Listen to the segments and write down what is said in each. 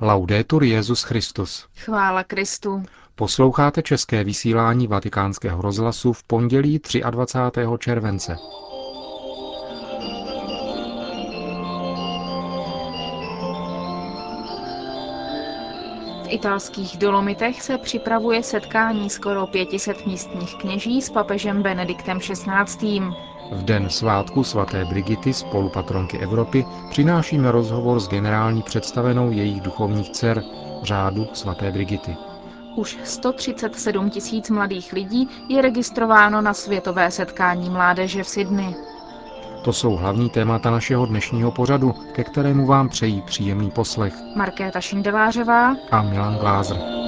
Laudetur Jezus Christus. Chvála Kristu. Posloucháte české vysílání Vatikánského rozhlasu v pondělí 23. července. V italských Dolomitech se připravuje setkání skoro 500 místních kněží s papežem Benediktem XVI. V den svátku svaté Brigity, spolupatronky Evropy, přinášíme rozhovor s generální představenou jejich duchovních dcer, řádu svaté Brigity. Už 137 tisíc mladých lidí je registrováno na světové setkání mládeže v Sydney. To jsou hlavní témata našeho dnešního pořadu, ke kterému vám přejí příjemný poslech. Markéta Šindelářová a Milan Glázer.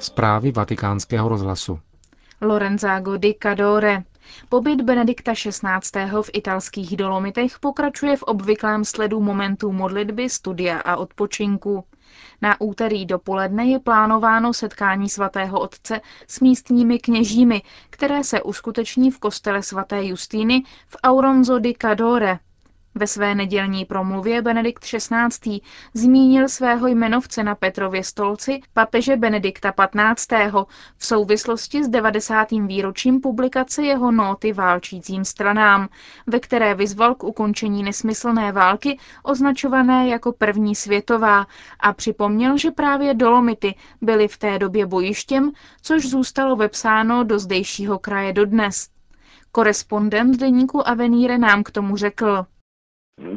Zprávy vatikánského rozhlasu. Lorenzago di Cadore. Pobyt Benedikta XVI. v italských Dolomitech pokračuje v obvyklém sledu momentů modlitby, studia a odpočinku. Na úterý dopoledne je plánováno setkání svatého otce s místními kněžími, které se uskuteční v kostele svaté Justýny v Auronzo di Cadore, ve své nedělní promluvě Benedikt XVI. zmínil svého jmenovce na Petrově stolci papeže Benedikta XV. v souvislosti s 90. výročím publikace jeho nóty válčícím stranám, ve které vyzval k ukončení nesmyslné války označované jako první světová a připomněl, že právě Dolomity byly v té době bojištěm, což zůstalo vepsáno do zdejšího kraje dodnes. Korespondent deníku Avenire nám k tomu řekl.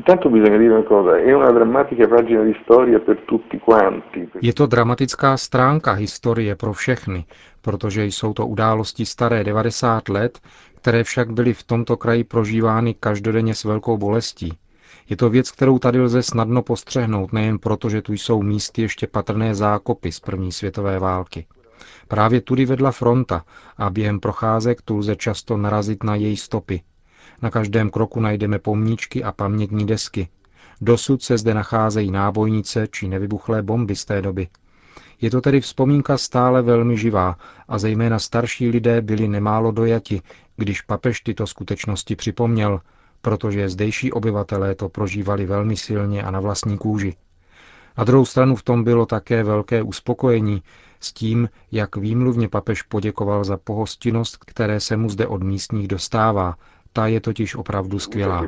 Intanto bisogna dire una cosa, è una drammatica pagina di storia per tutti quanti. Je to dramatická stránka historie pro všechny, protože jsou to události staré 90 let, které však byly v tomto kraji prožívány každodenně s velkou bolestí. Je to věc, kterou tady lze snadno postřehnout, nejen proto, že tu jsou místy ještě patrné zákopy z první světové války. Právě tudy vedla fronta a během procházek tu lze často narazit na její stopy, na každém kroku najdeme pomníčky a pamětní desky. Dosud se zde nacházejí nábojnice či nevybuchlé bomby z té doby. Je to tedy vzpomínka stále velmi živá a zejména starší lidé byli nemálo dojati, když papež tyto skutečnosti připomněl, protože zdejší obyvatelé to prožívali velmi silně a na vlastní kůži. Na druhou stranu v tom bylo také velké uspokojení s tím, jak výmluvně papež poděkoval za pohostinnost, které se mu zde od místních dostává, ta je totiž opravdu skvělá.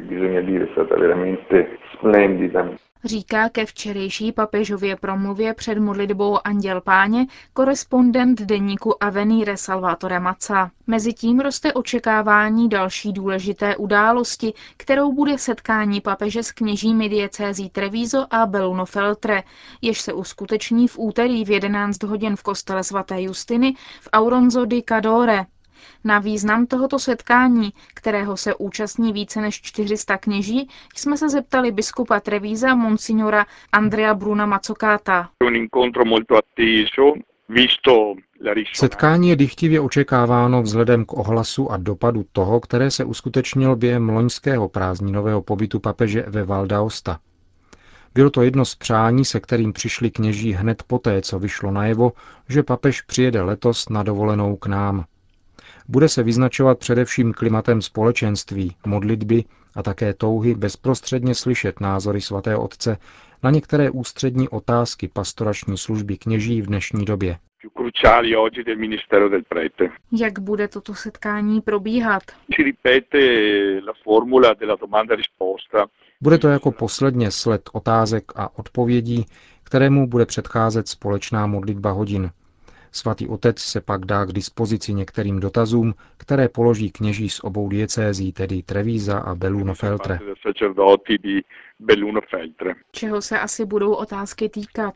Říká ke včerejší papežově promluvě před modlitbou Anděl Páně korespondent deníku Avenire Salvatore Maca. Mezitím roste očekávání další důležité události, kterou bude setkání papeže s kněžími diecézí Treviso a Belluno Feltre, jež se uskuteční v úterý v 11 hodin v kostele svaté Justiny v Auronzo di Cadore, na význam tohoto setkání, kterého se účastní více než 400 kněží, jsme se zeptali biskupa Trevíza monsignora Andrea Bruna Macokáta. Setkání je dychtivě očekáváno vzhledem k ohlasu a dopadu toho, které se uskutečnilo během loňského prázdninového pobytu papeže ve Valdaosta. Bylo to jedno z přání, se kterým přišli kněží hned poté, co vyšlo najevo, že papež přijede letos na dovolenou k nám. Bude se vyznačovat především klimatem společenství, modlitby a také touhy bezprostředně slyšet názory svatého otce na některé ústřední otázky pastorační služby kněží v dnešní době. Jak bude toto setkání probíhat? Bude to jako posledně sled otázek a odpovědí, kterému bude předcházet společná modlitba hodin, Svatý otec se pak dá k dispozici některým dotazům, které položí kněží z obou diecézí, tedy Trevíza a Belluno Feltre. Čeho se asi budou otázky týkat?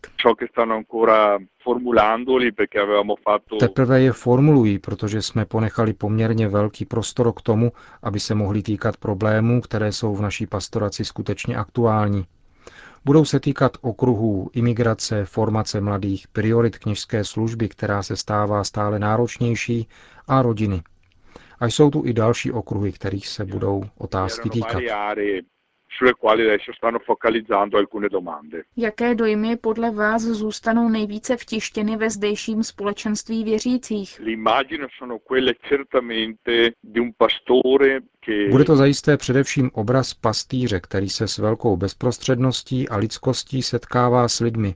Teprve je formulují, protože jsme ponechali poměrně velký prostor k tomu, aby se mohli týkat problémů, které jsou v naší pastoraci skutečně aktuální. Budou se týkat okruhů imigrace, formace mladých, priorit kněžské služby, která se stává stále náročnější, a rodiny. A jsou tu i další okruhy, kterých se budou otázky týkat. Sulle quali adesso stanno focalizzando alcune domande. Jaké dojmy podle vás zůstanou nejvíce vtištěny ve zdejším společenství věřících? L'immagine sono quelle certamente di un pastore che Bude to zajisté především obraz pastýře, který se s velkou bezprostředností a lidskostí setkává s lidmi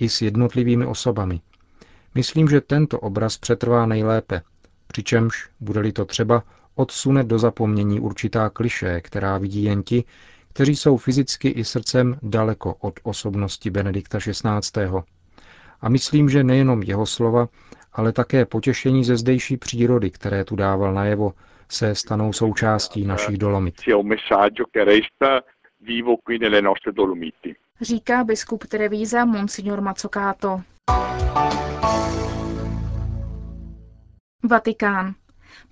i s jednotlivými osobami. Myslím, že tento obraz přetrvá nejlépe, přičemž, bude-li to třeba, odsune do zapomnění určitá kliše, která vidí jen ti, kteří jsou fyzicky i srdcem daleko od osobnosti Benedikta XVI. A myslím, že nejenom jeho slova, ale také potěšení ze zdejší přírody, které tu dával najevo, se stanou součástí našich dolomit. sia un messaggio che resta vivo qui nelle nostre Dolomiti. Říká biskup Trevíza Monsignor Mazzocato. Vatikán.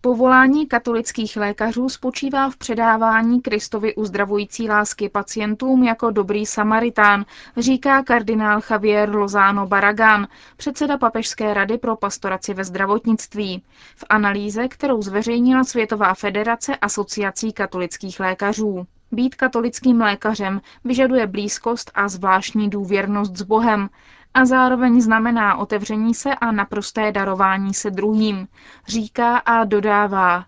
Povolání katolických lékařů spočívá v předávání Kristovy uzdravující lásky pacientům jako dobrý Samaritán, říká kardinál Javier Lozano Baragán, předseda Papežské rady pro pastoraci ve zdravotnictví. V analýze, kterou zveřejnila Světová federace asociací katolických lékařů. Být katolickým lékařem vyžaduje blízkost a zvláštní důvěrnost s Bohem, a zároveň znamená otevření se a naprosté darování se druhým, říká a dodává.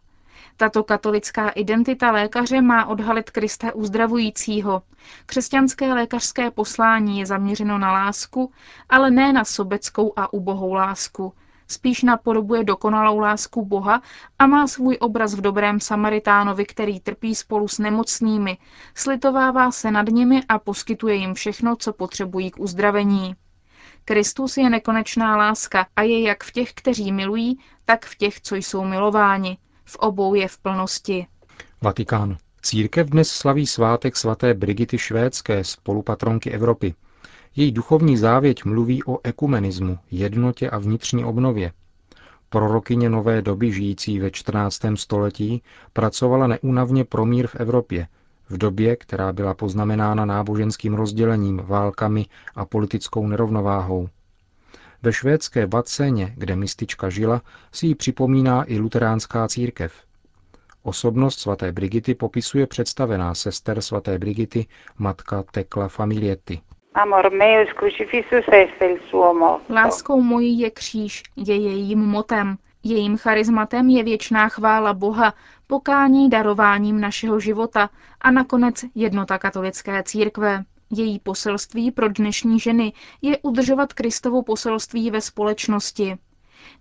Tato katolická identita lékaře má odhalit Krista uzdravujícího. Křesťanské lékařské poslání je zaměřeno na lásku, ale ne na sobeckou a ubohou lásku. Spíš napodobuje dokonalou lásku Boha a má svůj obraz v dobrém Samaritánovi, který trpí spolu s nemocnými, slitovává se nad nimi a poskytuje jim všechno, co potřebují k uzdravení. Kristus je nekonečná láska a je jak v těch, kteří milují, tak v těch, co jsou milováni. V obou je v plnosti. Vatikán. Církev dnes slaví svátek svaté Brigity Švédské, spolupatronky Evropy. Její duchovní závěť mluví o ekumenismu, jednotě a vnitřní obnově. Prorokyně nové doby žijící ve 14. století pracovala neúnavně pro mír v Evropě, v době, která byla poznamenána náboženským rozdělením, válkami a politickou nerovnováhou. Ve švédské Vacéně, kde mistička žila, si ji připomíná i luteránská církev. Osobnost svaté Brigity popisuje představená sester svaté Brigity, matka Tekla Familietti. Amor meus crucifixus est il suo motto. Láskou mojí je kříž, je jejím motem. Jejím charizmatem je věčná chvála Boha, pokání darováním našeho života a nakonec jednota katolické církve. Její poselství pro dnešní ženy je udržovat Kristovo poselství ve společnosti.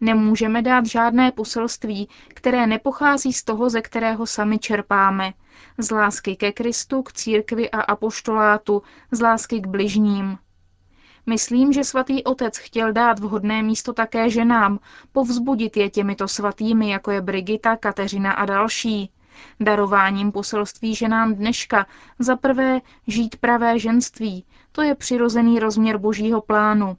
Nemůžeme dát žádné poselství, které nepochází z toho, ze kterého sami čerpáme. Z lásky ke Kristu, k církvi a apoštolátu, z lásky k bližním. Myslím, že svatý otec chtěl dát vhodné místo také ženám, povzbudit je těmito svatými, jako je Brigita, Kateřina a další. Darováním poselství ženám dneška za prvé žít pravé ženství, to je přirozený rozměr božího plánu.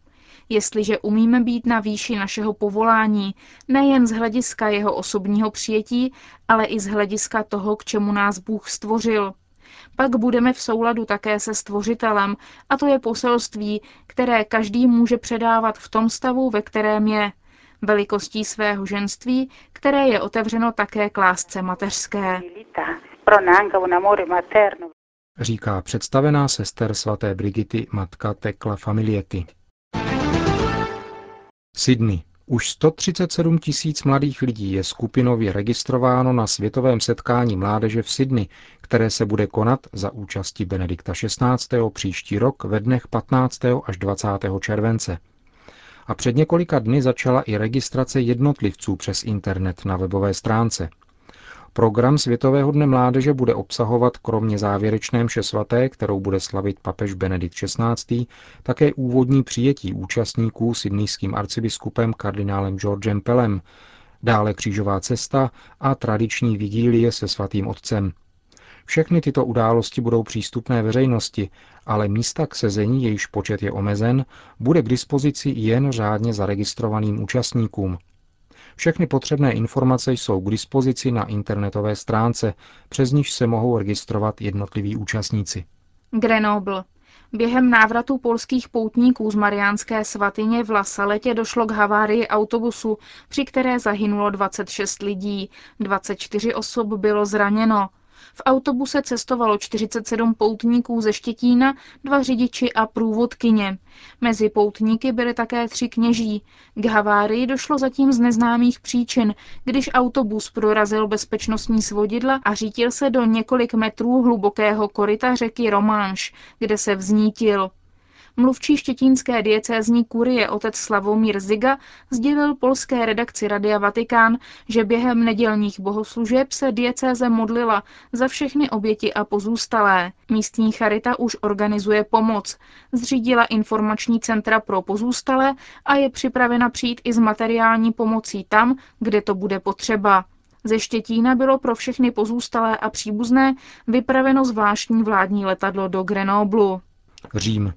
Jestliže umíme být na výši našeho povolání, nejen z hlediska jeho osobního přijetí, ale i z hlediska toho, k čemu nás Bůh stvořil – pak budeme v souladu také se stvořitelem a to je poselství, které každý může předávat v tom stavu, ve kterém je, velikostí svého ženství, které je otevřeno také k lásce mateřské. Říká představená sester svaté Brigity matka Tekla Familiety. Sydney. Už 137 tisíc mladých lidí je skupinově registrováno na světovém setkání mládeže v Sydney, které se bude konat za účasti Benedikta XVI. příští rok ve dnech 15. až 20. července. A před několika dny začala i registrace jednotlivců přes internet na webové stránce – Program Světového dne mládeže bude obsahovat kromě závěrečné mše svaté, kterou bude slavit papež Benedikt XVI., také úvodní přijetí účastníků sydnýským arcibiskupem kardinálem Georgem Pelem, dále křížová cesta a tradiční vigílie se svatým otcem. Všechny tyto události budou přístupné veřejnosti, ale místa k sezení, jejíž počet je omezen, bude k dispozici jen řádně zaregistrovaným účastníkům, všechny potřebné informace jsou k dispozici na internetové stránce, přes níž se mohou registrovat jednotliví účastníci. Grenoble. Během návratu polských poutníků z Mariánské svatyně v Lasaletě došlo k havárii autobusu, při které zahynulo 26 lidí, 24 osob bylo zraněno. V autobuse cestovalo 47 poutníků ze Štětína, dva řidiči a průvodkyně. Mezi poutníky byly také tři kněží. K havárii došlo zatím z neznámých příčin, když autobus prorazil bezpečnostní svodidla a řítil se do několik metrů hlubokého koryta řeky Románš, kde se vznítil. Mluvčí štětínské diecézní kurie otec Slavomír Ziga sdělil polské redakci Radia Vatikán, že během nedělních bohoslužeb se diecéze modlila za všechny oběti a pozůstalé. Místní charita už organizuje pomoc. Zřídila informační centra pro pozůstalé a je připravena přijít i s materiální pomocí tam, kde to bude potřeba. Ze Štětína bylo pro všechny pozůstalé a příbuzné vypraveno zvláštní vládní letadlo do Grenoblu. Řím.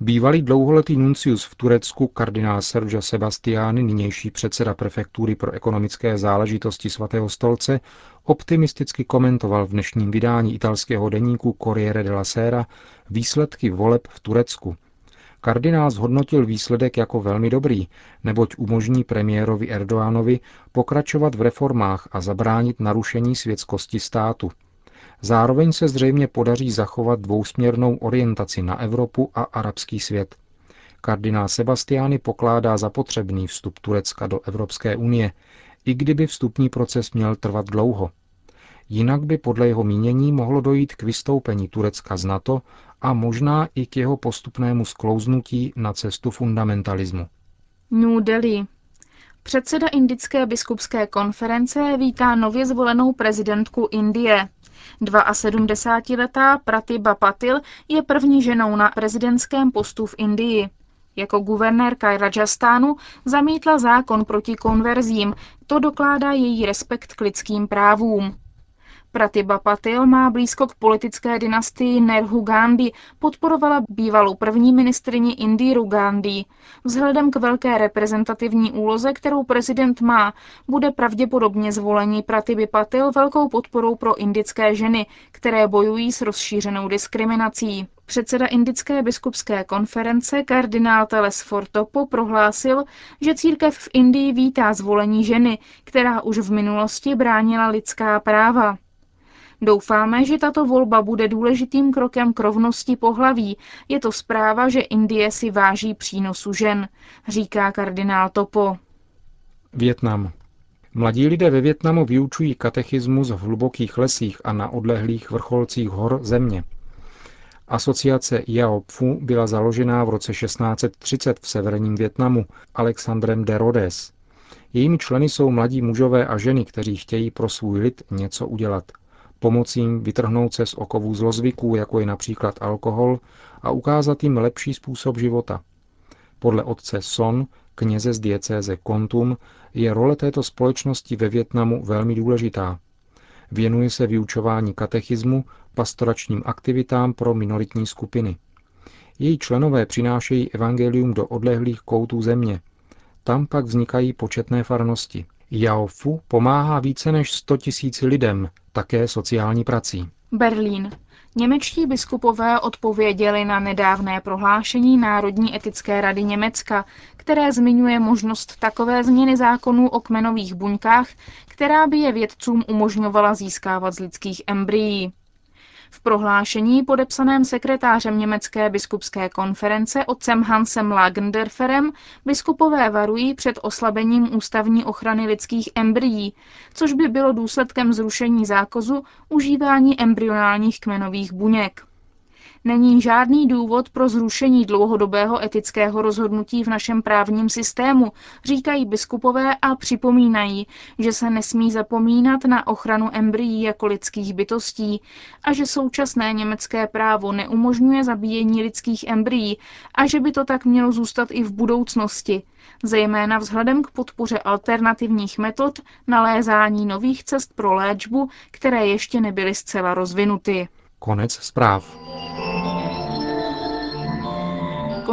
Bývalý dlouholetý nuncius v Turecku kardinál Sergio Sebastiani, nynější předseda prefektury pro ekonomické záležitosti svatého stolce, optimisticky komentoval v dnešním vydání italského deníku Corriere della Sera výsledky voleb v Turecku. Kardinál zhodnotil výsledek jako velmi dobrý, neboť umožní premiérovi Erdoánovi pokračovat v reformách a zabránit narušení světskosti státu – Zároveň se zřejmě podaří zachovat dvousměrnou orientaci na Evropu a arabský svět. Kardinál Sebastiány pokládá za potřebný vstup Turecka do Evropské unie, i kdyby vstupní proces měl trvat dlouho. Jinak by podle jeho mínění mohlo dojít k vystoupení Turecka z NATO a možná i k jeho postupnému sklouznutí na cestu fundamentalismu. New Delhi. Předseda Indické biskupské konference vítá nově zvolenou prezidentku Indie. 72-letá Pratibha Patil je první ženou na prezidentském postu v Indii. Jako guvernérka Rajastánu zamítla zákon proti konverzím, to dokládá její respekt k lidským právům. Pratibha Patil má blízko k politické dynastii Nerhu Gandhi, podporovala bývalou první ministrině Indiru Gandhi. Vzhledem k velké reprezentativní úloze, kterou prezident má, bude pravděpodobně zvolení Pratibhy Patil velkou podporou pro indické ženy, které bojují s rozšířenou diskriminací. Předseda Indické biskupské konference kardinál Teles Fortopo prohlásil, že církev v Indii vítá zvolení ženy, která už v minulosti bránila lidská práva. Doufáme, že tato volba bude důležitým krokem k rovnosti pohlaví. Je to zpráva, že Indie si váží přínosu žen, říká kardinál Topo. Vietnam. Mladí lidé ve Větnamu vyučují katechismus v hlubokých lesích a na odlehlých vrcholcích hor země. Asociace Yao Pfu byla založená v roce 1630 v severním Větnamu Alexandrem de Rhodes. Jejími členy jsou mladí mužové a ženy, kteří chtějí pro svůj lid něco udělat – pomoci jim vytrhnout se z okovů zlozvyků, jako je například alkohol, a ukázat jim lepší způsob života. Podle otce Son, kněze z diecéze Kontum, je role této společnosti ve Větnamu velmi důležitá. Věnuje se vyučování katechismu, pastoračním aktivitám pro minoritní skupiny. Její členové přinášejí evangelium do odlehlých koutů země. Tam pak vznikají početné farnosti. Yao Fu pomáhá více než 100 tisíc lidem, také sociální prací. Berlín. Němečtí biskupové odpověděli na nedávné prohlášení Národní etické rady Německa, které zmiňuje možnost takové změny zákonů o kmenových buňkách, která by je vědcům umožňovala získávat z lidských embryí. V prohlášení podepsaném sekretářem Německé biskupské konference otcem Hansem Lagendorferem biskupové varují před oslabením ústavní ochrany lidských embryí, což by bylo důsledkem zrušení zákazu užívání embryonálních kmenových buněk. Není žádný důvod pro zrušení dlouhodobého etického rozhodnutí v našem právním systému, říkají biskupové a připomínají, že se nesmí zapomínat na ochranu embryí jako lidských bytostí a že současné německé právo neumožňuje zabíjení lidských embryí a že by to tak mělo zůstat i v budoucnosti, zejména vzhledem k podpoře alternativních metod nalézání nových cest pro léčbu, které ještě nebyly zcela rozvinuty. Konec zpráv.